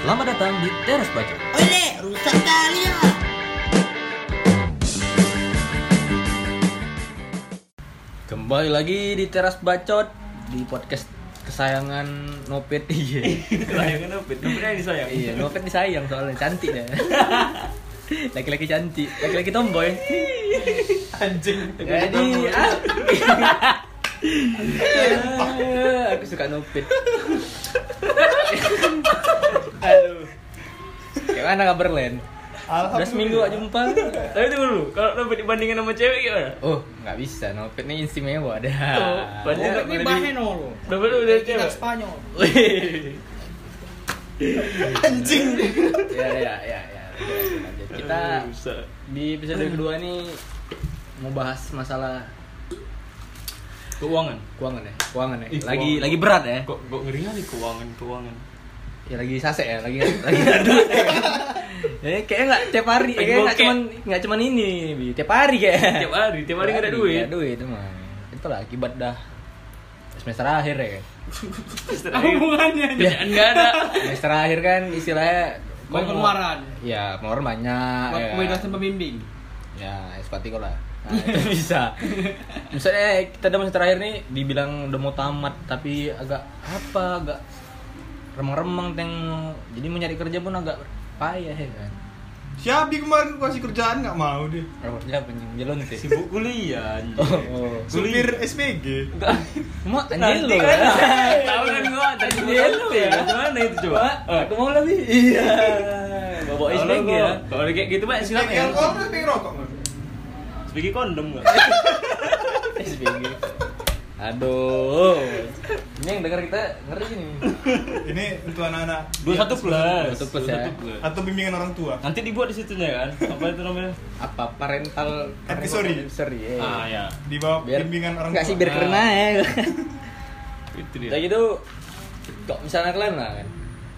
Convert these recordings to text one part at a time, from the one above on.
Selamat datang di Teras Baca. Oleh, rusak kali ya. Kembali lagi di Teras Bacot di podcast kesayangan Nopet. Iya. Kesayangan? Nomornya yang disayang. iya, Nopet disayang soalnya cantik deh. Laki-laki cantik, laki-laki tomboy. Anjing. Jadi. Ah, aku suka Nopet. Aduh. Gimana kabar Len? Udah seminggu gak jumpa. Tapi tunggu dulu, kalau nomor dibandingin sama cewek gimana? Oh, nggak bisa. Nopet ini istimewa dah. Oh, berarti Oh, ini boleh bahen di- lo. Lu udah Kita cewek. Spanyol. Anjing. ya, ya, ya, ya. Kita di episode kedua ini mau bahas masalah keuangan. keuangan ya, keuangan ya. Ih, Lagi keuangan. lagi berat ya. Kok kok ngeri kali keuangan keuangan. Ya lagi sase ya, lagi lagi nggak duit ya. Ya, kayaknya nggak tiap hari, kayaknya nggak cuman nggak cuman ini, tiap hari kayak. Tiap hari, tiap hari nggak ada duit. Nggak ada duit emang. Itulah akibat dah semester akhir ya. kan. Apa hubungannya? Kerjaan nggak ada. Semester akhir kan istilahnya Banyak pengeluaran. Ya, pengeluaran banyak. Ya. dosen pembimbing. Ya, espatiko lah. Nah, itu bisa. Misalnya kita udah semester akhir nih dibilang udah mau tamat tapi agak apa, agak remang-remang teng jadi mau nyari kerja pun agak payah ya kan. Siabi kemarin gua kasih kerjaan nggak mau deh. Kerja apa nih? Jalan sih. Sibuk kuliah anjing. Oh, oh. Supir SPG. Cuma anjing Nanti lo kan ya. tahu kan gua tadi Anjing lu ya. Gimana itu coba? Aku mau lebih. Iya. Bawa Kalau SPG ya. Kalau kayak gitu Pak silakan SPG ya. SPG rokok? Sebagai kondom enggak? SPG. Aduh. Ini yang denger kita ngeri nih. Ini untuk anak-anak. Dua satu plus. Dua satu plus ya. Atau bimbingan orang tua. Nanti dibuat di situnya kan? Apa itu namanya? apa parental Advisory. advisory ya. Ah ya. Di bawah biar bimbingan orang tua. sih biar keren aja Itu dia. kayak gitu kok misalnya kalian lah kan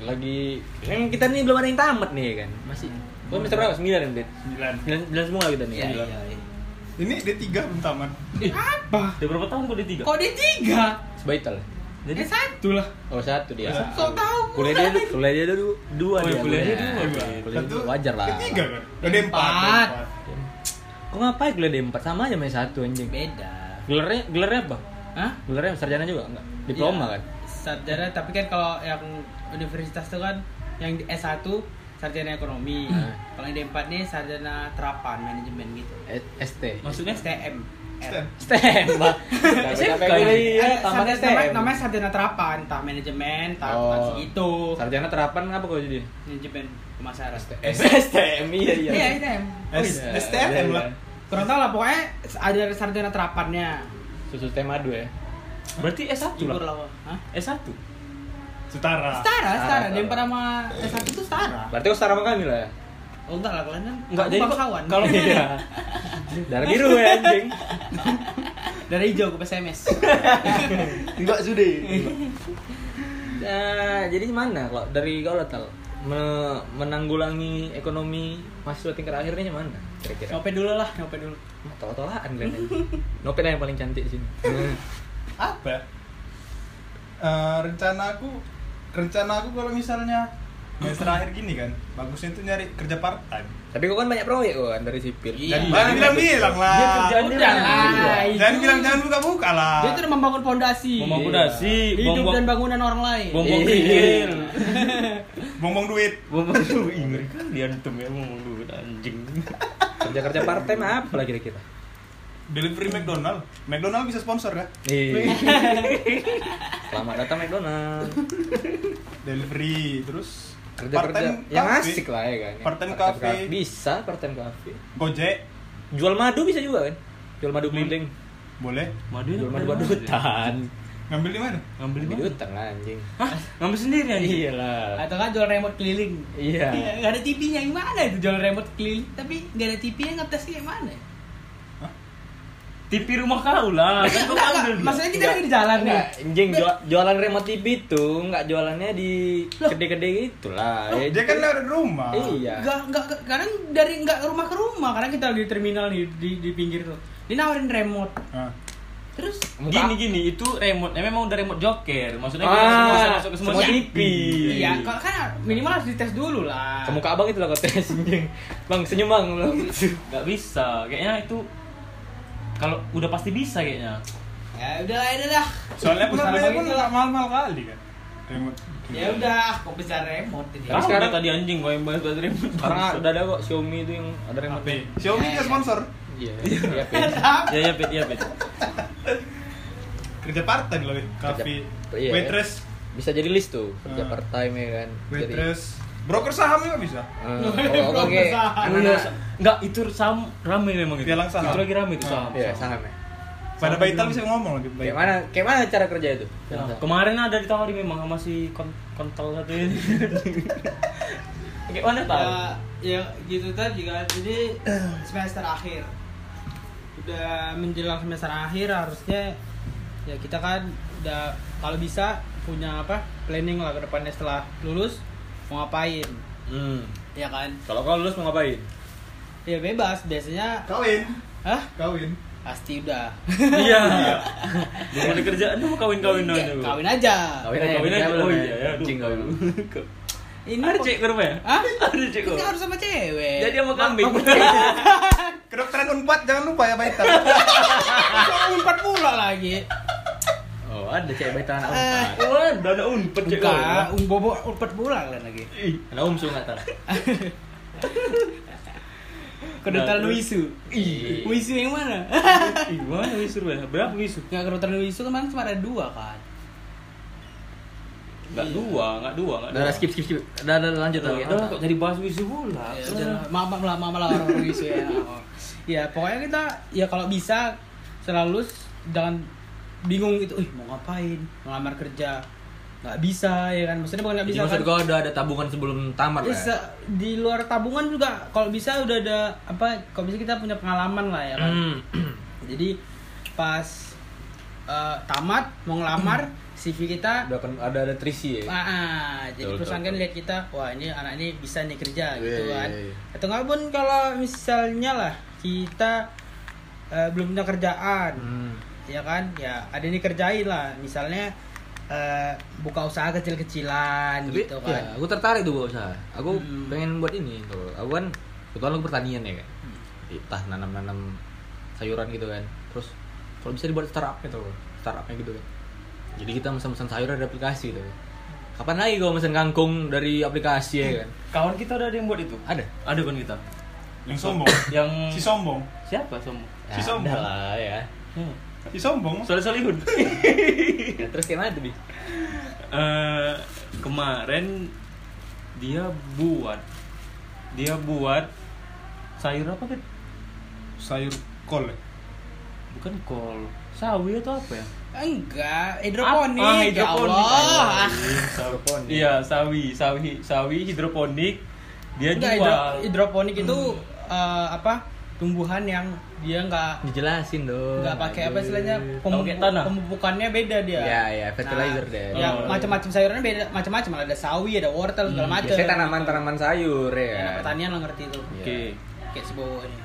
lagi kan kita nih belum ada yang tamat nih kan masih Kau semester berapa? Sembilan kan, Bet? Sembilan. Sembilan, sembilan semua kita nih. Iya, iya, iya. Ini D3 belum tamat. Apa? Udah berapa tahun kau di tiga? Kok di tiga? Sebaital. Jadi satu lah. Oh satu dia. Sok tahu. Kuliah dia kuliah dia dulu dua Oh, dia. kuliah dia kuliah. dua, Kuliah Bang. dia dua. wajar lah. D3 kan? Udah D4. Empat. Kok ngapain kuliah D4 sama aja main satu anjing. Beda. Gelarnya gelarnya apa? Hah? Gelarnya sarjana juga enggak? Diploma Iya. kan? Sarjana, tapi kan kalau yang universitas itu kan yang di S1 sarjana ekonomi. Hmm. Kalau yang D4 nih sarjana terapan manajemen gitu. Eh, ST. Maksudnya? STM. STM. STM, Pak. Capek-capek kuliah, namanya, STM. namanya sarjana terapan, entah manajemen, entah Oh. apa gitu. Sarjana terapan apa kau jadi? Manajemen pemasaran. STM iya iya. Iya, STM. S- iya. STM Iya, lah. iya. Kurang tahu lah, pokoknya ada sarjana terapannya. Susu teh madu ya. Berarti S1 Libur lah. lah. Hah? S1. Setara. Setara, setara. setara. D4 sama S1 itu setara. Berarti kau setara sama kami lah ya? Oh enggak lah, kalian kan Enggak, jadi bangsawan. kalau Iya. Darah biru ya anjing. dari hijau ke SMS. Enggak sudah. Nah, jadi gimana kalau dari kau lah tal Me- menanggulangi ekonomi mahasiswa tingkat akhirnya mana kira-kira? Nyopet dulu lah, nyopet dulu. Tolak-tolakan kalian. Nopet yang paling cantik di sini. Hmm. Apa? Eh, rencana aku rencana aku kalau misalnya semester akhir gini kan, bagusnya itu nyari kerja part time. Tapi kau kan banyak proyek kan dari sipil. Iya. Dan jangan bilang-bilang lah. Dia kerjaannya Udah lah, itu. Jangan bilang jangan buka-buka lah. Dia tuh udah membangun fondasi. Membangun fondasi, Hidup dan bangunan orang lain. Iya. pikir. Bongbong duit. Buang-buang duit. Ngeri kali antum ya buang duit anjing. Kerja-kerja part time apa lah kira-kira? Delivery McDonald. McDonald bisa sponsor kan? Selamat datang McDonald. Delivery terus Kerja-kerja part-time yang cafe. asik lah ya kan. Part-time Part-time cafe. Bisa part time cafe. Gojek Jual madu bisa juga kan? Jual madu keliling. boleh. Madu Jual madu mana? badutan. Ngambil di mana? Ngambil di mana? hutan lah anjing. Hah? Ngambil sendiri anjing? Iya lah. Atau kan jual remote keliling. Iya. Iya, nggak ada TV-nya gimana itu jual remote keliling tapi nggak ada TV-nya ngetesnya gimana? TV rumah kau lah. Kan kau Enggak, ambil. enggak. Maksudnya kita lagi di jalan nih. Enggak, anjing jual- jualan remote TV itu enggak jualannya di gede-gede gitu lah. Ya, Dia kan lewat rumah. Iya. Enggak, enggak, enggak, kadang dari enggak rumah ke rumah, karena kita lagi di terminal nih di, di pinggir tuh. Dia nawarin remote. Nah, Terus Muka- Gini gini itu remote, eh, memang udah remote joker. Maksudnya Ah, kita semua masuk ke semua semua TV. Iya, kalau kan minimal harus dites dulu lah. Ke muka abang itu lah kau tes anjing. Bang senyum bang belum. Gak bisa, kayaknya itu kalau udah pasti bisa kayaknya. Ya udah lah, ya udah. Soalnya pun Bisa harganya pun nggak lah. mahal-mahal kali kan. Remote. Ya udah, kok bisa remote ini. Tapi sekarang- tadi anjing gue yang bahas bahas remote. Sekarang udah ada kok Xiaomi itu yang ada remote. Xiaomi nggak sponsor. Iya. Iya. Pin. Ya ya pit ya pit. Kerja part time loh, iya. Waitress, Bisa jadi list tuh kerja Ah. part time ya kan. Jadi- waitress. Broker saham juga bisa. Eh, oh, oke. Enggak itu saham rame memang itu. Pialang saham. Itu lagi rame itu saham. Iya, saham ya. Pada Baital bisa ngomong lagi. Kayak mana kayak mana cara kerja itu? Nah, kemarin ada ditawari memang sama si kon kontol satu ini. Kayak mana tahu? Ya, ya gitu tadi kan. Jadi semester akhir. Udah menjelang semester akhir harusnya ya kita kan udah kalau bisa punya apa planning lah ke depannya setelah lulus mau ngapain Hmm. ya kan Kalau kau lulus mau ngapain? ya bebas biasanya Kawin. hah Kawin. pasti udah Iya. Belum ada kerjaan tuh mau kawin-kawin Ya, aja. kawin aja Kawin Oh, aja, kawin aja. Oh ya? iya ya. Anjing kau. ini Ada kok- cek ke rumah ya? Hah? Ada cek kok. Harus sama cewek. Jadi sama kambing. Kedokteran Unpad jangan lupa ya Baital. Sama empat pula lagi. Ada cewek bayi tangan Eh. empat. Oh, ada ada unpet cek kok. Enggak, un bobo empat pula kalian lagi. Ih, Anak umsu nggak tahu. Kedokteran Nah, terus- wisu. Ih. Wisu yang mana? Gimana wisu ya? Berapa wisu? Enggak kedokteran wisu kemarin cuma ada dua kan. Enggak dua, enggak dua, enggak Udah, udah, skip skip skip. Udah, udah lanjut lagi. Udah, kok jadi bahas wisu pula. Ya, maaf maaf lah, maaf lah orang wisu ya. Ya pokoknya kita ya kalau bisa selalu jangan bingung gitu, ih mau ngapain, ngelamar kerja, nggak bisa ya kan, maksudnya bukan nggak bisa maksud kan? gua udah ada tabungan sebelum tamat lah. ya? Bisa di luar tabungan juga kalau bisa udah ada apa kalau bisa kita punya pengalaman lah ya kan Hmm. jadi pas eh, tamat mau ngelamar CV kita Udah kan ada ada trisi ya. ah, ah, jadi Betul, perusahaan betul, kan lihat kita wah ini anak ini bisa nih kerja Iya, gitu iya, kan iya. atau nggak pun kalau misalnya lah kita eh, belum punya kerjaan Hmm. Ya kan ya ada yang dikerjain lah misalnya eh, buka usaha kecil-kecilan gitu ya, kan aku tertarik tuh buat usaha. Aku Hmm. pengen buat ini tuh. Aku kan kebetulan aku pertanian ya kan. Entah nanam-nanam sayuran gitu kan. Terus kalau bisa dibuat startup gitu. Startupnya gitu kan. Jadi kita pesan-pesan sayuran dari aplikasi gitu. Kapan lagi kau pesan kangkung dari aplikasi ya kan? Kawan kita udah ada yang buat itu. Ada. Ada kan kita. Yang sombong. Yang Si sombong. siapa sombong? Ya, Si sombong. ada lah ya. Hmm. Si sombong. Soleh Solihun. Ya, terus gimana tuh, Bi? Eh, kemarin dia buat dia buat sayur apa kan? Sayur kol. ya? Bukan kol, sawi atau apa ya? enggak hidroponik Ah, ya hidroponik. Allah Hidroponik. Iya, sawi, sawi, sawi hidroponik. Dia Enggak, jual. hidro- hidroponik itu eh, apa tumbuhan yang dia nggak Dijelasin dong. nggak pakai apa istilahnya pemupuk- pemupukannya beda dia Ya, ya, fertilizer deh. ya Oh. macam-macam sayurannya beda macam-macam ada sawi ada wortel segala macam Biasanya tanaman-tanaman sayur ya. ya, kan? pertanian lo ngerti tuh Iya. Oke. kayak sebuah ini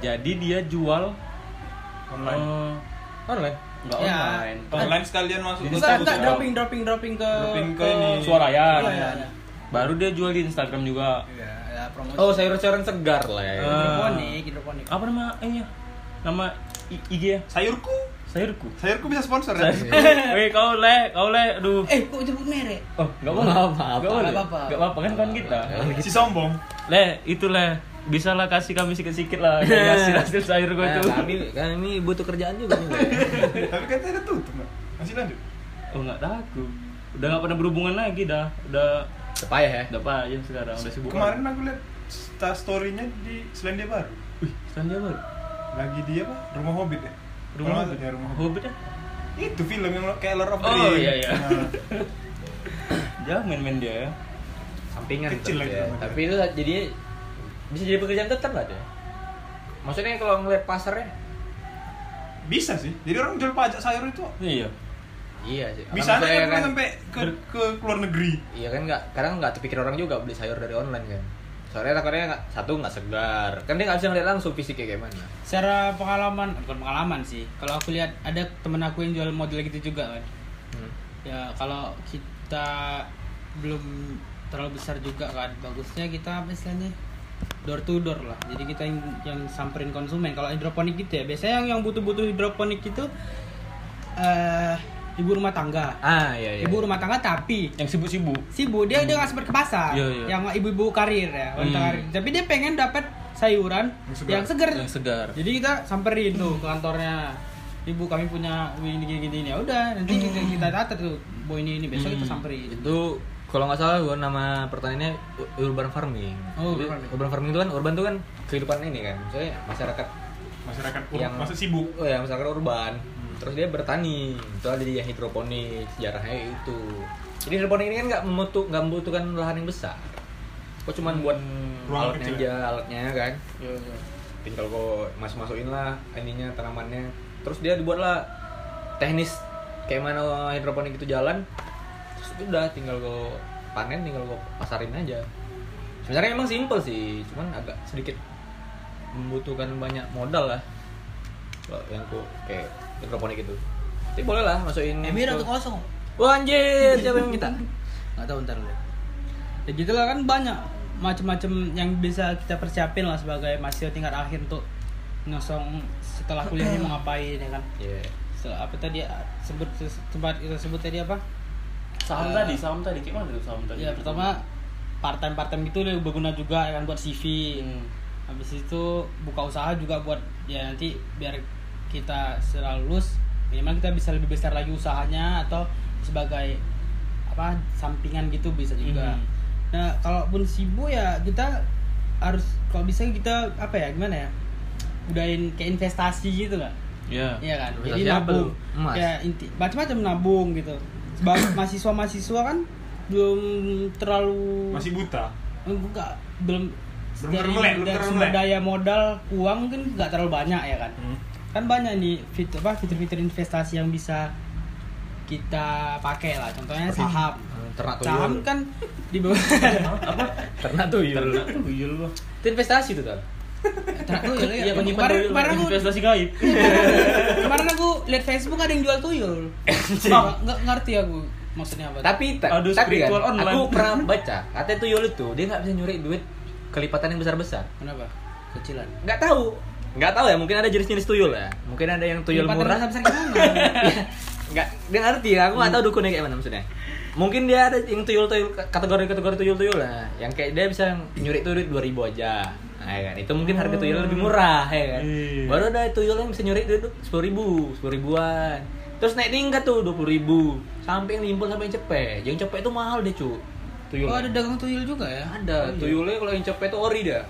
Jadi dia jual Online. eh, Online. nggak Ya. online. Online sekalian masuk Di ke enggak dropping dropping dropping ke Dropping ke ini. Suarayan. Iya, iya. Baru dia jual di Instagram juga. ya, promosi Oh, sayur-sayuran segar lah ya. Hidroponik hidroponik Apa nama eh ya? Nama I- IG ya? Sayurku. Sayurku. Sayurku bisa sponsor ya. Weh kau le, kau le, aduh. eh kok nyebut merek Oh, enggak maaf. Enggak. Nggak apa-apa. Enggak apa-apa kan kan kita. Si sombong. Le, itu le. Bisa lah kasih kami sikit-sikit lah dari hasil-hasil sayur gue Nah, itu. kami kami butuh kerjaan juga nih. Tapi katanya tutup. Masih lanjut. Oh, enggak tahu. Udah enggak pernah berhubungan lagi dah. Udah Sepayah ya. udah payah sekarang, udah sibuk. Kemarin aku lihat story-nya di Selandia Baru. Wih, Selandia Baru. Lagi di apa? Rumah Hobbit ya. Rumah Hobbit. nggak, ya, rumah Hobbit. Ya? Itu film yang kayak Lord of the Oh, Rings. iya, iya. Nah, Dia main-main dia ya. Sampingan Kecil tapi lagi ya. Tapi itu jadi bisa jadi pekerjaan tetap lah dia. Maksudnya kalau ngeliat pasarnya bisa sih. Jadi orang jual pajak sayur itu Iya. Iya sih. Bisa misalnya aja kan sampai ke ke luar negeri. Iya kan nggak, kadang nggak terpikir orang juga beli sayur dari online kan. soalnya takutnya nggak satu nggak segar. Kan dia nggak bisa ngeliat langsung fisiknya kayak mana secara pengalaman bukan pengalaman sih. Kalau aku lihat ada temen aku yang jual model gitu juga kan. Hmm. ya kalau kita belum terlalu besar juga kan. Bagusnya kita apa istilahnya? Door to door lah. Jadi kita yang, yang samperin konsumen. Kalau hidroponik gitu ya. Biasanya yang yang butuh-butuh hidroponik itu eh ibu rumah tangga ah iya iya ibu rumah tangga tapi Yang sibuk-sibuk. sibuk dia dia nggak sempat ke pasar Iya, iya. yang ibu-ibu karir ya wanita Hmm. karir tapi dia pengen dapat sayuran Yang segar. yang segar Yang segar. jadi kita samperin tuh ke kantornya ibu kami punya ini gini gini ya udah nanti kita, kita catat tuh bu ini ini besok kita Hmm. samperin itu kalau nggak salah gua nama pertaniannya u- urban farming. Oh, Jadi, urban farming. urban farming itu kan urban itu kan kehidupan ini kan. Misalnya masyarakat masyarakat ur- yang masa sibuk Oh ya, masyarakat urban. Terus dia bertani. Itu ada dia hidroponik, sejarahnya itu. Jadi hidroponik ini kan nggak membutuh nggak membutuhkan lahan yang besar. Kok cuman buat Ruang alatnya kecil. aja, alatnya kan. Iya, iya. tinggal kok masuk masukin lah ininya tanamannya terus dia dibuatlah teknis kayak mana hidroponik itu jalan terus udah tinggal kok panen tinggal kok pasarin aja sebenarnya emang simple sih cuman agak sedikit membutuhkan banyak modal lah kalau yang kok kayak hidroponik itu tapi boleh lah masukin Emir atau kosong wah anjir siapa yang minta nggak tahu ntar lihat ya gitulah kan banyak macam-macam yang bisa kita persiapin lah sebagai mahasiswa tingkat akhir untuk nyosong setelah kuliah ini mau ngapain ya kan Iya. Se- apa tadi sebut tempat kita sebut tadi apa Saham Eh, tadi, saham tadi. Kayak mana tuh saham tadi? ya pertama part time part time gitu udah berguna juga ya kan buat CV Hmm. habis itu buka usaha juga buat ya nanti biar kita setelah lulus minimal kita bisa lebih besar lagi usahanya atau sebagai apa sampingan gitu bisa juga Mhm. nah kalaupun sibuk ya kita harus kalau bisa kita apa ya gimana ya udahin kayak investasi gitu lah Iya. Iya kan Investasi jadi nabung? Emas? ya inti macam-macam nabung gitu sebagai mahasiswa mahasiswa kan belum terlalu masih buta enggak belum Belum termelek. sumber daya modal uang mungkin nggak terlalu banyak ya kan Hmm. Kan banyak nih fitur apa fitur-fitur investasi yang bisa kita pakai lah. Contohnya saham. Ternak saham tuyul kan di bawah ternak tuyul. Ternak tuyul loh. itu investasi tuh kan ternak tuyul ya menyimpan kemarin kemarin aku investasi gaib. kemarin aku lihat Facebook ada yang jual tuyul. Nggak nggak ngerti aku maksudnya apa. Tapi ta- Aduh, tapi kan online. aku pernah baca katanya tuyul itu dia nggak bisa nyuri duit kelipatan yang besar besar kenapa? Kecilan. Nggak tahu nggak tahu ya mungkin ada jenis-jenis tuyul ya. Mungkin ada yang tuyul murah. besar gimana? Iya. nggak dia ngerti ya aku nggak tahu dukunnya kayak mana maksudnya. Mungkin dia ada yang tuyul tuyul kategori kategori tuyul tuyul lah yang kayak dia bisa nyuri tuh duit dua ribu aja. Nah, ya kan? itu mungkin harga tuyul lebih murah ya kan? Iya. baru ada tuyul yang bisa nyuri duit sepuluh ribu sepuluh ribuan. Terus naik tingkat tuh dua puluh ribu. Sampai yang limpul sampai yang cepet. Yang cepet itu mahal deh cu tuyul oh ada dagang tuyul juga ya? Ada. Oh, iya. tuyulnya kalau yang cepet itu ori dah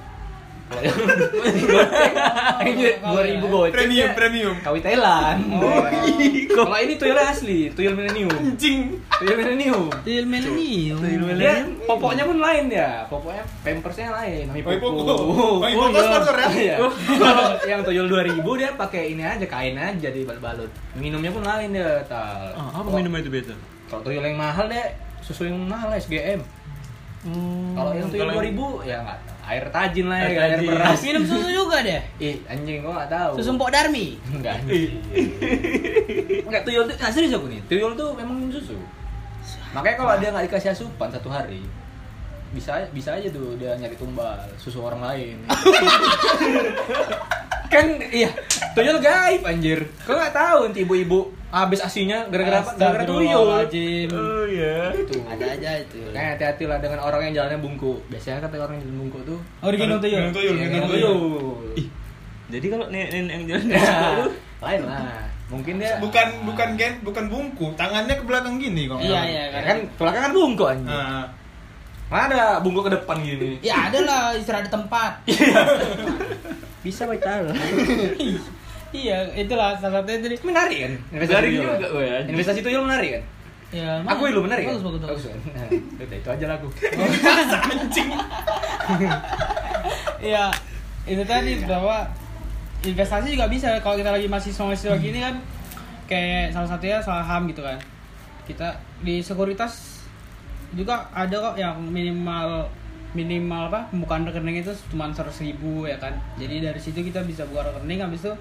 kalau yang dua ribu goceng premium premium Kawi Thailand. Oh, Kalau ini tuyulnya asli, tuyul milenium. anjing Tuyul milenium. tuyul milenium Dia popoknya pun lain ya. Popoknya pampersnya lain. Mami Oh, Popo. Popo. Mami Popo iya. sponsor ya? Iya. Kalau yang tuyul 2000 dia pakai ini aja kain aja di balut. Minumnya pun lain dia, tal. Ah, apa Kalau- minumnya itu beta? Kalau tuyul yang mahal deh susu yang mahal SGM. Kalau yang tuyul Kalau 2000 ya enggak air tajin lah ya, Air air beras. minum susu juga deh Ih, anjing gua enggak tahu. susu Mpok Darmi Enggak anjing. Enggak tuyul tuh, nah, serius aku nih. Tuyul tuh memang minum susu. Makanya kalau dia nggak dikasih asupan satu hari, bisa bisa aja tuh dia nyari tumbal susu orang lain. kan iya, tuyul gaib anjir. Kau nggak tahu nanti ibu-ibu habis asinya gara-gara apa? Gara-gara tuyul. Oh iya. Itu. ada aja itu Kayak hati-hati lah dengan orang yang jalannya bungku. Biasanya kata orang yang jalan bungku tuh oh digendong tuyul Gendong tuyul, gendong tuyul. Ih, jadi kalau nenek yang jalan Ya, lain lah. Mungkin dia bukan bukan gen bukan bungku tangannya ke belakang gini kok Iya, iya. Ya kan belakangan bungku anjing. Nah, Mana ada bungku ke depan gini? ya ada lah istirahat di tempat Bisa baca iya itulah salah satunya tadi Menarik kan? Menarik tuyul. juga, weh, anjing. Investasi tuyul menarik kan? ya Aku dulu menarik kan? bagus bagus bagus kan? Nah, itu aja lagu. Iya, itu tadi bahwa investasi juga bisa kalau kita lagi masih mahasiswa gini kan kayak salah satunya saham gitu kan. Kita di sekuritas juga ada kok yang minimal minimal apa pembukaan rekening itu cuma seratus ribu ya kan jadi dari situ kita bisa buka rekening habis itu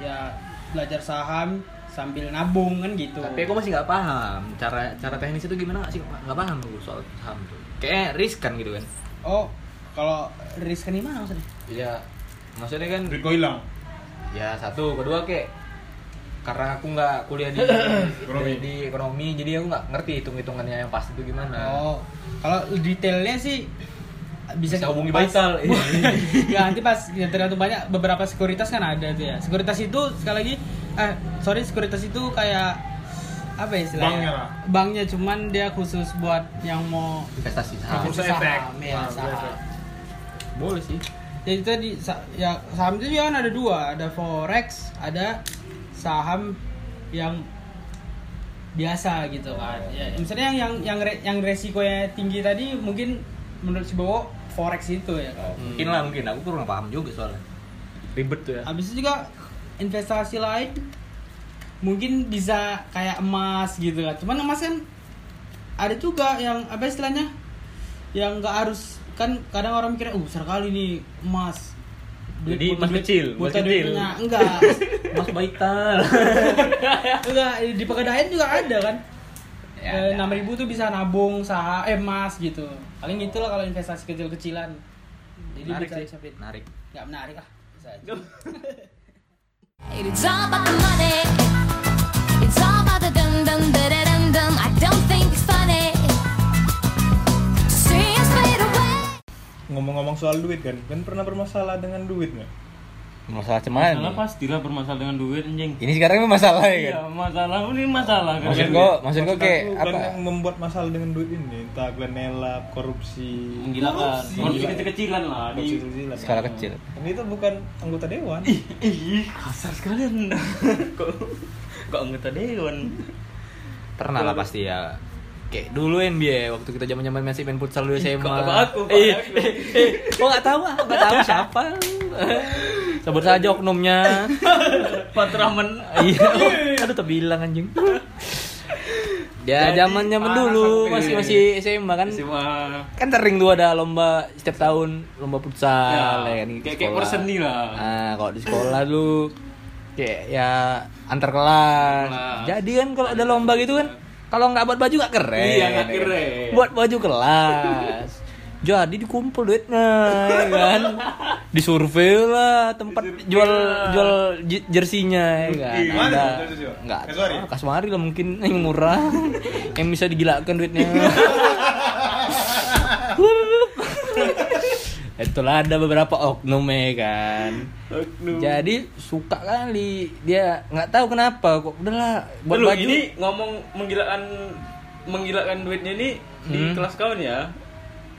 ya belajar saham sambil nabung kan gitu Tapi aku masih nggak paham cara cara teknis itu gimana sih nggak paham aku soal saham tuh. Kayak riskan gitu kan. oh kalau riskan di mana maksudnya Iya, maksudnya kan kau hilang ya satu, kedua kayak karena aku nggak kuliah di, Ekonomi. di, di ekonomi jadi aku nggak ngerti hitung hitungannya yang pasti itu gimana. oh kalau detailnya sih bisa Bisa hubungi pas- Baital. ya nanti pas ya, tergantung banyak beberapa sekuritas kan ada tuh ya sekuritas itu sekali lagi eh sorry sekuritas itu kayak apa ya istilahnya Banknya lah. banknya cuman dia khusus buat yang mau Investasi saham. Bursa saham, efek. ya, Nah, saham. efek. Boleh sih. jadi tadi ya saham itu juga kan ada dua ada forex ada saham yang biasa gitu kan ya misalnya yang yang yang, yang resikonya tinggi tadi mungkin menurut si Bowo forex itu ya kan Mungkin lah mungkin aku kurang paham juga soalnya. Ribet tuh ya. habis itu juga investasi lain mungkin bisa kayak emas gitu kan cuman emas kan ada juga yang apa istilahnya yang nggak harus kan kadang orang mikirnya uh besar kali nih emas Jadi emas kecil, emas kecil. enggak Mas Baital. enggak di pegadaian juga ada kan Ya, ada. enam ribu tuh bisa nabung saham eh emas gitu paling itulah kalau investasi kecil-kecilan jadi Menarik bisa sih. Menarik. nggak menarik ah bisa aja. It's all about the money. It's all about the dum dum da da dum dum. I don't think it's funny. See us fade away. ngomong-ngomong soal duit kan kan pernah bermasalah dengan duit nggak Masalah cuman. Masalah pastilah bermasalah dengan duit anjing. Ini sekarang ini masalah ya Iya, kan. masalah ini masalah kan. Maksud gua, maksud gua kayak apa? kan yang membuat masalah dengan duit ini entah kalian nelap korupsi Menggilakan. Korupsi. Korupsi kecil-kecilan lah di kecilan. Skala kecil. ini itu bukan anggota dewan Ih, kasar sekalian. kok kok anggota dewan. Pernah lah pasti ya. Kayak dulu NBA waktu kita zaman-zaman masih main futsal dulu SMA. kok aku, kok Eh, nggak tahu ah, nggak tahu siapa. Sebut saja oknumnya. Patramen. Iya. Aduh terbilang anjing. Ya Jadi, zaman-zaman panas dulu masih masih SMA kan. SMA. Kan sering tuh ada lomba setiap tahun lomba futsal Ya, ya, kan, kayak- kayak perseni lah. Nah, kalau di sekolah lu kayak ya antar kelas. Kelas. Jadi kan kalau ada lomba gitu kan kalau nggak buat baju nggak keren. Iya, nggak keren. Buat baju kelas. Jadi dikumpul duitnya ya kan. Disurvei lah tempat Disurvei jual lah. jual jersinya ya kan. Ada ah, Kaswari lah mungkin yang murah yang bisa digilakan duitnya. Itulah ada beberapa oknum ya kan. Oknum. Jadi suka kali dia nggak tahu kenapa kok udahlah buat Lu baju. ini ngomong menggilakan menggilakan duitnya ini di Hmm. kelas kau nih ya.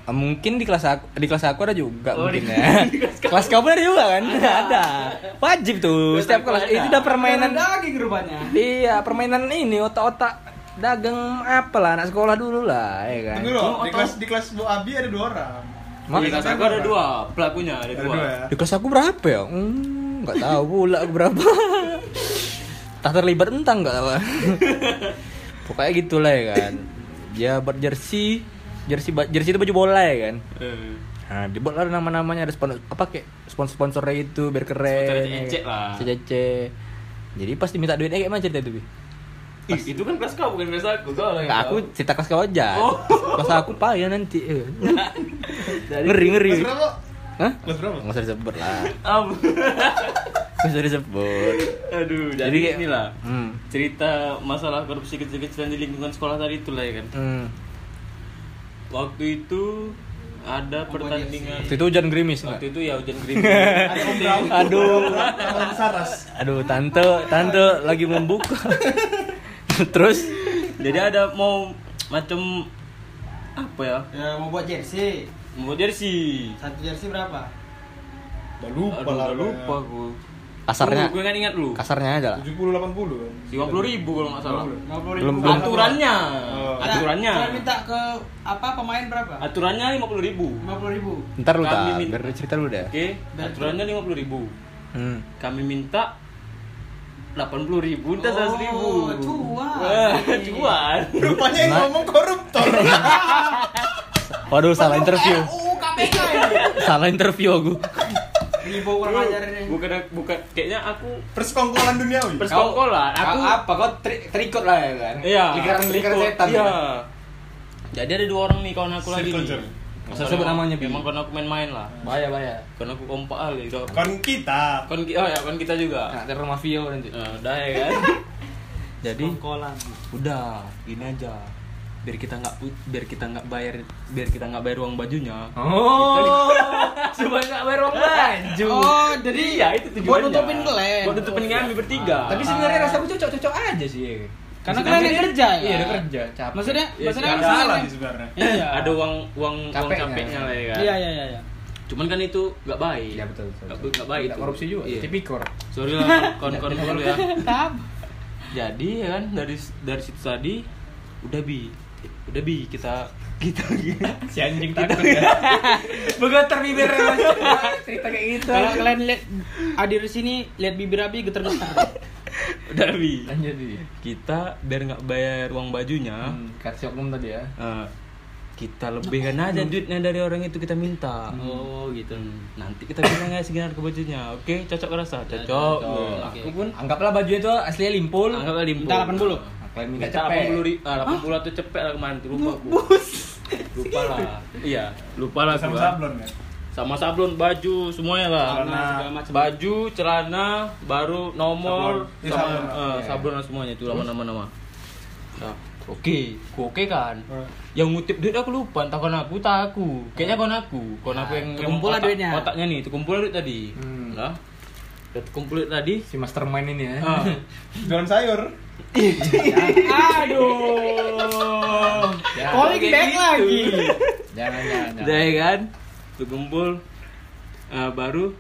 Ah, mungkin di kelas aku di kelas aku ada juga Oh, mungkin di- ya. di kelas kelas kamu ada juga kan? ada. Wajib tuh Kelas setiap kelas. ada. Itu udah permainan daging rupanya Iya, permainan ini otak-otak dagang apa lah anak sekolah dulu lah ya kan. Tunggu dulu, Oh, di kelas di kelas Bu Abi ada dua orang. Ma- Di kelas aku ada dua, pelakunya ada Ada dua. dua ya. Di kelas aku berapa ya? Hmm, nggak tahu pula aku berapa. tak terlibat entang nggak apa. Pokoknya gitulah ya kan. Dia buat jersey, jersey ba- jersey itu baju bola ya kan. Eh, Nah, dibuat lah nama-namanya ada sponsor apa kayak sponsor-sponsornya itu biar keren. Sponsor ya kan. lah. CCC. Jadi pas diminta duitnya kayak mana cerita itu, Bi? Ih, itu kan kelas kau bukan kelas aku. Kau lah yang aku cerita kelas kau aja. Oh. Kelas aku payah nanti. ngeri ngeri. Kelas berapa? Hah? Kelas berapa? Nggak usah disebut lah. Nggak usah disebut. Aduh, jadi, Jadi kayak- inilah Hmm. cerita masalah korupsi kecil-kecilan di lingkungan sekolah tadi itulah ya kan. Hmm. Waktu itu ada pertandingan. Waktu itu hujan gerimis? Waktu itu ya hujan gerimis. Aduh. Aduh, tante, tante lagi membuka. Terus Jadi ada mau macam apa ya? ya mau buat jersey Mau jersey. satu jersey berapa Udah lupa Aduh, lah. udah lupa aku. kasarnya gue nggak ingat lu. kasarnya aja lah. 70 80 kan. Lima puluh ribu kalau nggak salah. 50 Belum- ribu belum. Aturannya, Oh. aturannya, Saya minta ke apa pemain berapa aturannya lima puluh ribu. 50 ribu Ntar lu tak, biar lu cerita lu dah. Oke, aturannya lima puluh ribu. Hmm. Kami minta delapan puluh ribu, entah seratus ribu. Oh, cuan. Wah, cuan. Rupanya yang ngomong koruptor. Waduh, salah interview. RUU KPK ini. Salah interview aku. Ibu kurang ajar ini. bukan bukan kayaknya aku Persekongkolan duniawi. persekongkolan aku apa kau tri- terikut lah ya kan? iya Lingkaran lingkaran setan. iya kan? jadi ada dua orang nih kawan aku lagi nih usah sebut namanya, Bi. memang kawan aku main-main lah Bahaya bahaya. kawan aku kompak kali udah Kon kita. kon ki- oh ya kon kita juga Nah, teror mafia nanti. Nah, udah ya kan jadi Kongkolan. udah gini aja biar kita nggak biar kita nggak bayar biar kita nggak bayar uang bajunya Oh, supaya nggak bayar uang baju. Oh, jadi iya itu tujuannya buat nutupin Glenn. buat nutupin kami bertiga Tapi sebenarnya rasaku cocok-cocok aja sih. Karena Maksudnya kalian dia- kerja ya? Iya, dia kerja, capek. Maksudnya, Iya, maksudnya kan salah sebenarnya- sih sebenarnya. Iya. ada uang uang uang Capeknya. lah ya kan Iya, iya, iya, iya. cuman kan itu nggak baik Iya betul betul. nggak nggak baik Nggak itu. korupsi juga. iya. Tipikor. sorry lah kawan-kawan dulu ya Tab. jadi ya kan dari dari situ tadi udah bi udah bi kita kita Si anjing takut ya. Begotar bibir cerita kayak gitu. Kalau kalian lihat hadir di sini lihat bibir Abi getar-getar. udah bi lanjut di. kita biar nggak bayar uang bajunya Hmm, kasih oknum tadi ya. eh, kita lebihkan aja duitnya dari orang itu kita minta Oh, gitu. nanti kita bilang ya segini harga bajunya oke cocok rasa cocok Cocok. aku pun Anggaplah baju itu aslinya limpul. anggaplah limpul Minta 80. Kalian minta Minta cepet. 80 ri- ah, 80 atau cepet lah kemarin lupa aku. Lupa lah. Iya, lupa lah Sama sablon kan. Sama sablon, baju, semuanya lah. Celana. Baju, celana, baru nomor, Sablon. Iya, sama sablon. eh, Iya. sablon lah semuanya itu nama-nama nama. Nah, Oke, ku oke kan. Yang ngutip duit aku lupa, entah kon aku, entah aku. Kayaknya kon aku, kon aku yang terkumpul lah duitnya. Otaknya nih, terkumpul duit tadi. Hmm. Udah terkumpul duit tadi. Si mastermind ini ya. Ah, Jualan sayur. Aduh. Ya, Calling back lagi. Jangan jangan. jangan. Ya kan Terkumpul Eh, Baru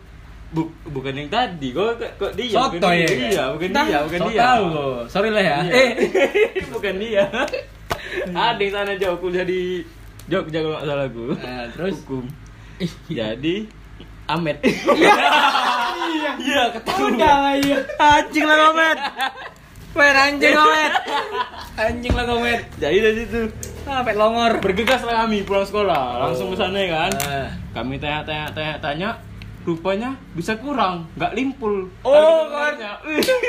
bu- Bukan yang tadi Kok, kok, dia Soto bukan ya, dia, bukan Dah, dia Bukan dia tahu kok. Sorry lah ya. Iya. Eh, Bukan dia Ada yang sana jauh Kuliah di Jogja kalau nggak salah gue Nah, terus? Hukum Jadi Amet Iya. Iya ketahuan iya. anjing lah komet. Men anjing komet. Anjing lah komet. Jadi dari situ Sampai longor. Bergegas lah kami pulang sekolah Langsung ke sana kan Ah. Kami tanya-tanya tanya-tanya Rupanya bisa kurang, nggak limpul. Oh, kan.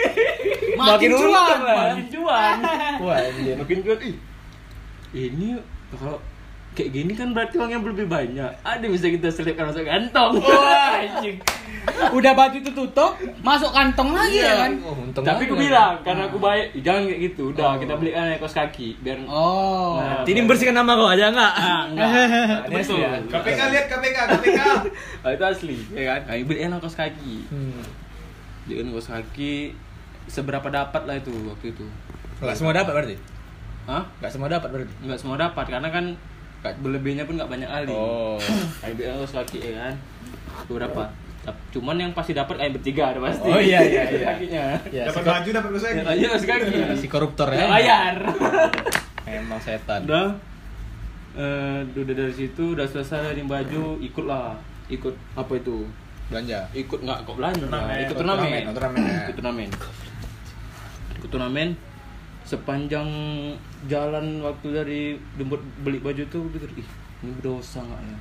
Makin cuan, makin cuan Wah, makin cuan ih ini kalau kayak gini kan berarti uangnya lebih banyak ada bisa kita selipkan masuk kantong Wah, anjing. Udah baju itu tutup, masuk kantong lagi ya kan? Oh, tapi aku bilang karena aku baik "Ih, jangan kayak gitu udah kita belikan kaos kaki biar Oh. Nah, Ini bersihkan nama kau aja enggak? Ah, enggak. Ini Betul. ya. KPK lihat KPK KPK. Ah, itu asli ya kan kami belikan kaos kaki Hmm. belikan kaos kaki seberapa dapat lah itu waktu itu Enggak semua dapat berarti? Hah? Enggak semua dapat berarti. nggak semua dapat karena kan nggak- berlebihnya pun nggak banyak kali Oh. kayak bilang kaos kaki ya kan beberapa Tap- cuman yang pasti dapat kayak bertiga ada pasti Oh, iya, iya, iya. kakinya Ya, Dapat si, baju dapat ya, kaki. aja kaos kaki si koruptor ya. bayar Emang setan. udah eh, udah dari situ udah selesai dari baju ikutlah ikut apa itu Belanja. ikut nggak kok belanja Turnamen. ikut turnamen turnamen, oh, turnamen, ya. ikut turnamen ikut turnamen sepanjang jalan waktu dari jemput beli baju tuh pikir ih ini berdosa nggak ya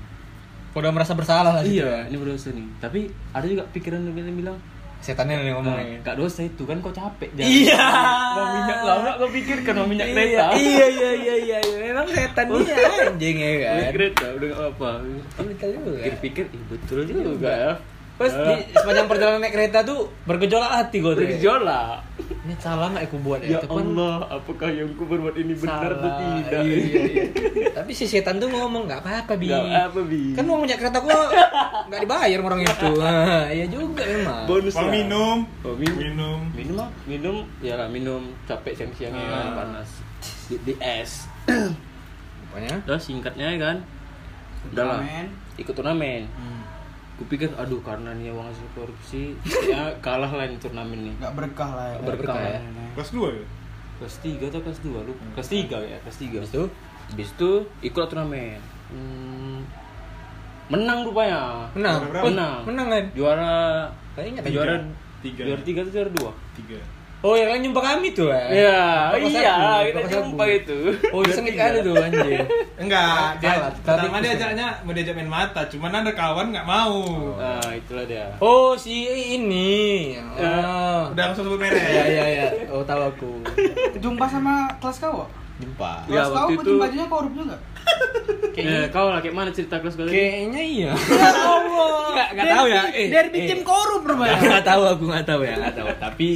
Kau udah merasa bersalah lah situ iya ya. ini berdosa nih tapi ada juga pikiran yang bilang bilang Setannya nih ngomong. nah, gak dosa itu kan kau capek jalan. Iya. mau minyak lama kau pikirkan mau minyak Iya, kereta Iya iya iya iya iya. Memang setan dia anjing ya kan. kereta udah gak apa betul juga. pikir-pikir ih betul juga ya Pas di sepanjang perjalanan naik kereta tuh bergejolak hati gue tuh. bergejolak Ini salah nggak aku buat ya Itu kan Allah apakah yang ku berbuat ini benar atau tidak Iya, iya, iya. Tapi si setan tuh ngomong nggak apa-apa bi. Nggak apa bi Kan uang minyak kereta gua nggak dibayar orang itu. Ah, Iya juga memang. bonus Mau minum. Oh, minum. Minum. minum ah minum ya lah minum capek siang-siangnya kan Ah. panas di, di es Pokoknya. udah singkatnya ya kan udah lah ikut turnamen Hmm. Kupikir aduh karena nih uang hasil korupsi ya kalah lah ini turnamen nih Nggak berkah lah ya. Nggak berkah ya. Kelas 2 ya? kelas 3 atau kelas 2 lu kelas 3 ya kelas 3 Habis itu habis itu ikut turnamen hmm, menang rupanya menang. Menang Menang kan? juara Kayaknya Tiga. juara Tiga. juara tiga atau juara dua Tiga. Oh, yang lain jumpa kami tuh lah. Iya, Bapak iya, kita jumpa itu. Oh, dia sengit kali tuh anjing. Enggak, dia Alat, pertama tadi- dia ajaknya mau diajak main mata, cuman ada kawan nggak mau. Nah, itulah dia. Oh, si ini. Oh. Udah langsung sebut merek. Iya, iya, iya. Oh, tahu aku. Jumpa sama kelas kau? Jumpa. Ya, Kelas waktu kau itu- itu bajunya korup juga. Ya, kau lah, kayak mana cerita kelas kau tadi? Kayaknya iya. Ya Allah. Nggak, nggak tahu ya. Eh, Dari eh. bikin korup rupanya. Nggak tahu aku nggak tahu ya, nggak tahu. Tapi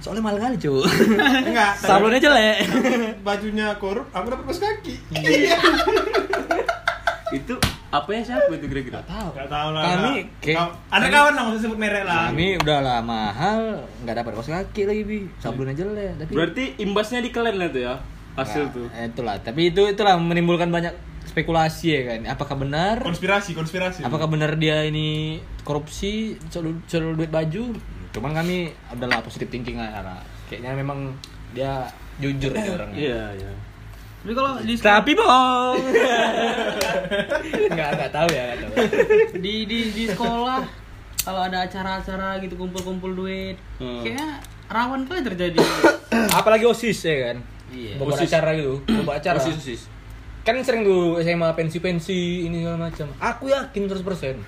soalnya mahal kali, cuy. Enggak. Sablonnya jelek. Bajunya korup, aku dapat kaos kaki. Itu apa ya siapa itu kira-kira? Nggak tahu. Enggak tahu lah. Kami nggak. kayak ada kawan lah, nggak usah sebut merek lah. Kami udahlah mahal, nggak dapat kaos kaki lagi bi, sablonnya jelek. Tapi Berarti imbasnya di kalian lah tuh ya? Hasil Nggak, tuh. eh, itulah. Tapi itu itulah menimbulkan banyak spekulasi ya kan. Apakah benar? Konspirasi, konspirasi. Apakah benar dia ini korupsi soal duit baju? Cuman kami adalah positif thinking aja. Kayaknya memang dia jujur aja orangnya. Iya, iya. Tapi kalau di Tapi bohong. Enggak enggak tahu ya, enggak tahu. di di di sekolah kalau ada acara-acara gitu kumpul-kumpul duit, Hmm. kayaknya rawan kali terjadi. Apalagi OSIS ya kan. Iya. OSIS. acara gitu, beberapa acara. Osis, osis. Kan sering tuh SMA pensi-pensi ini segala macam. Aku yakin 100%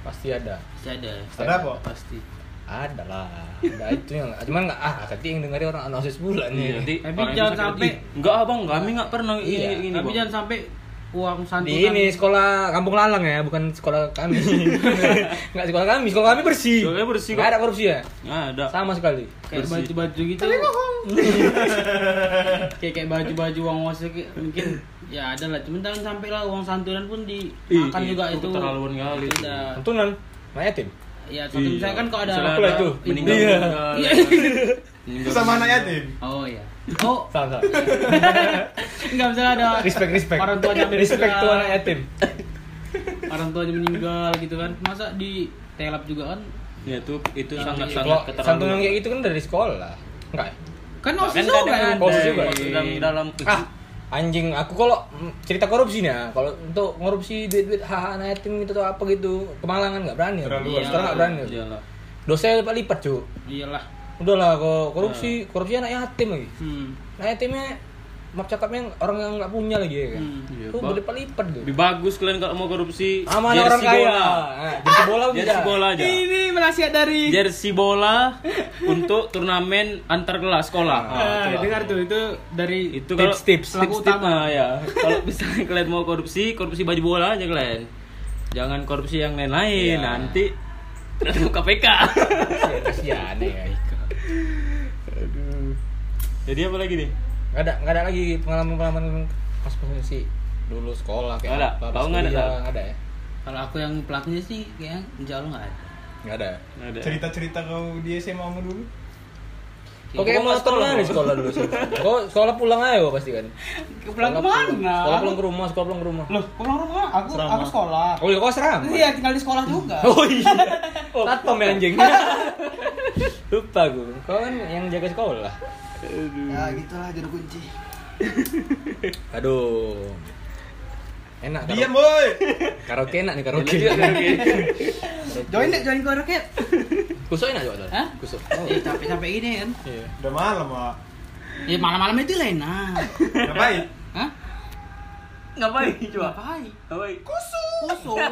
pasti ada. Masih ada. Ada apa? Pasti. Ada lah. Ada itu yang cuman enggak ah nanti yang dengerin orang anak OSIS bulan nih. Iya, nanti Tapi orang jangan sampai- "Ih, enggak abang, kami enggak pernah Iya, iya, gini, Tapi Bang." jangan sampai uang santunan. Di ini sekolah Kampung Lalang ya, bukan sekolah kami. Enggak sekolah kami, sekolah kami bersih. Sekolahnya bersih kok. Nggak ada korupsi ya? Nggak ada. Sama sekali. kayak bersih. baju-baju gitu. kayak kayak baju-baju uang wasik mungkin ya ada lah. Cuman jangan sampai lah uang santunan pun dimakan Ih, juga itu keterlaluan kali. Santunan, mak yatim. Ya satu Iya. misalkan kalau ada Misalnya ada itu. meninggal, Iya. meninggal. Iya. Meninggal. Sama anak yatim. Oh iya. Oh, Salah, salah. enggak misalnya ada Respect, respect. orang tuanya meninggal. respect tuh anak yatim. Orang tuanya meninggal gitu kan. Masa di telap juga kan? Ya itu itu Iya. sangat Kalau sangat keterlaluan. santunan kayak gitu kan dari sekolah. Enggak ya? Kan Kan osis juga kan. Osis juga. sedang dalam Ah, anjing aku kalau cerita korupsi nih ya, kalau untuk korupsi duit-duit hak anak yatim gitu atau apa gitu, kemalangan nggak berani. Terlalu Terus terang nggak berani. Iyalah. Dosanya lipat-lipat, cu. Iyalah. Udahlah kok korupsi, korupsi anak yatim lagi. Hmm. Anak yatimnya maaf cakapnya orang yang nggak punya lagi ya kan. Hmm. Iya, Tuh berlipat-lipat tuh. Lebih bagus kalian kalau mau korupsi Sama jersey orang kaya. bola. Nah, jersey bola bisa. Jersey bola aja. Ini menasihat dari Jersey bola untuk turnamen antar kelas sekolah. Ah, Ah, coba. dengar tuh itu dari itu kalau pelaku tips utama. utama ya. Kalau misalnya kalian mau korupsi, korupsi baju bola aja kalian. Jangan korupsi yang lain-lain. Iya. Nanti ketemu KPK. Kasihan, kasihan ya. Aduh. Jadi apa lagi nih? Nggak ada, nggak ada lagi pengalaman-pengalaman pas posisi dulu sekolah kayak Nggak ada? Kau nggak ada, nggak ada ya? Kalau aku yang pelakunya sih insya Allah nggak ada. Nggak ada. Nggak ada. Cerita-cerita kau di SMA mu dulu? Kok kayak motor sekolah, lah di sekolah dulu sih. Kok sekolah pulang aja kok pasti kan? Pulang Sekolah ke mana? Sekolah pulang ke rumah, sekolah pulang ke rumah. Loh, pulang rumah? Aku Serama. aku sekolah. Oh iya, kok seram? Iya, tinggal di sekolah juga. Oh iya. Satpam ya anjing. Lupa gue. Kau kan yang jaga sekolah. Ya, gitulah juru kunci. Aduh. Enak Diam, karaoke. boy. Karaoke enak nih karaoke. Join deh, join ke rakyat. Kusuk enak juga tuh. Hah? Kusuk. Eh, capek-capek gini kan. Iya. Udah malam, Pak. Ya malam-malam itu lah enak. Ngapain? Hah? Ngapain coba? Ngapain? Ngapain? Kusuk.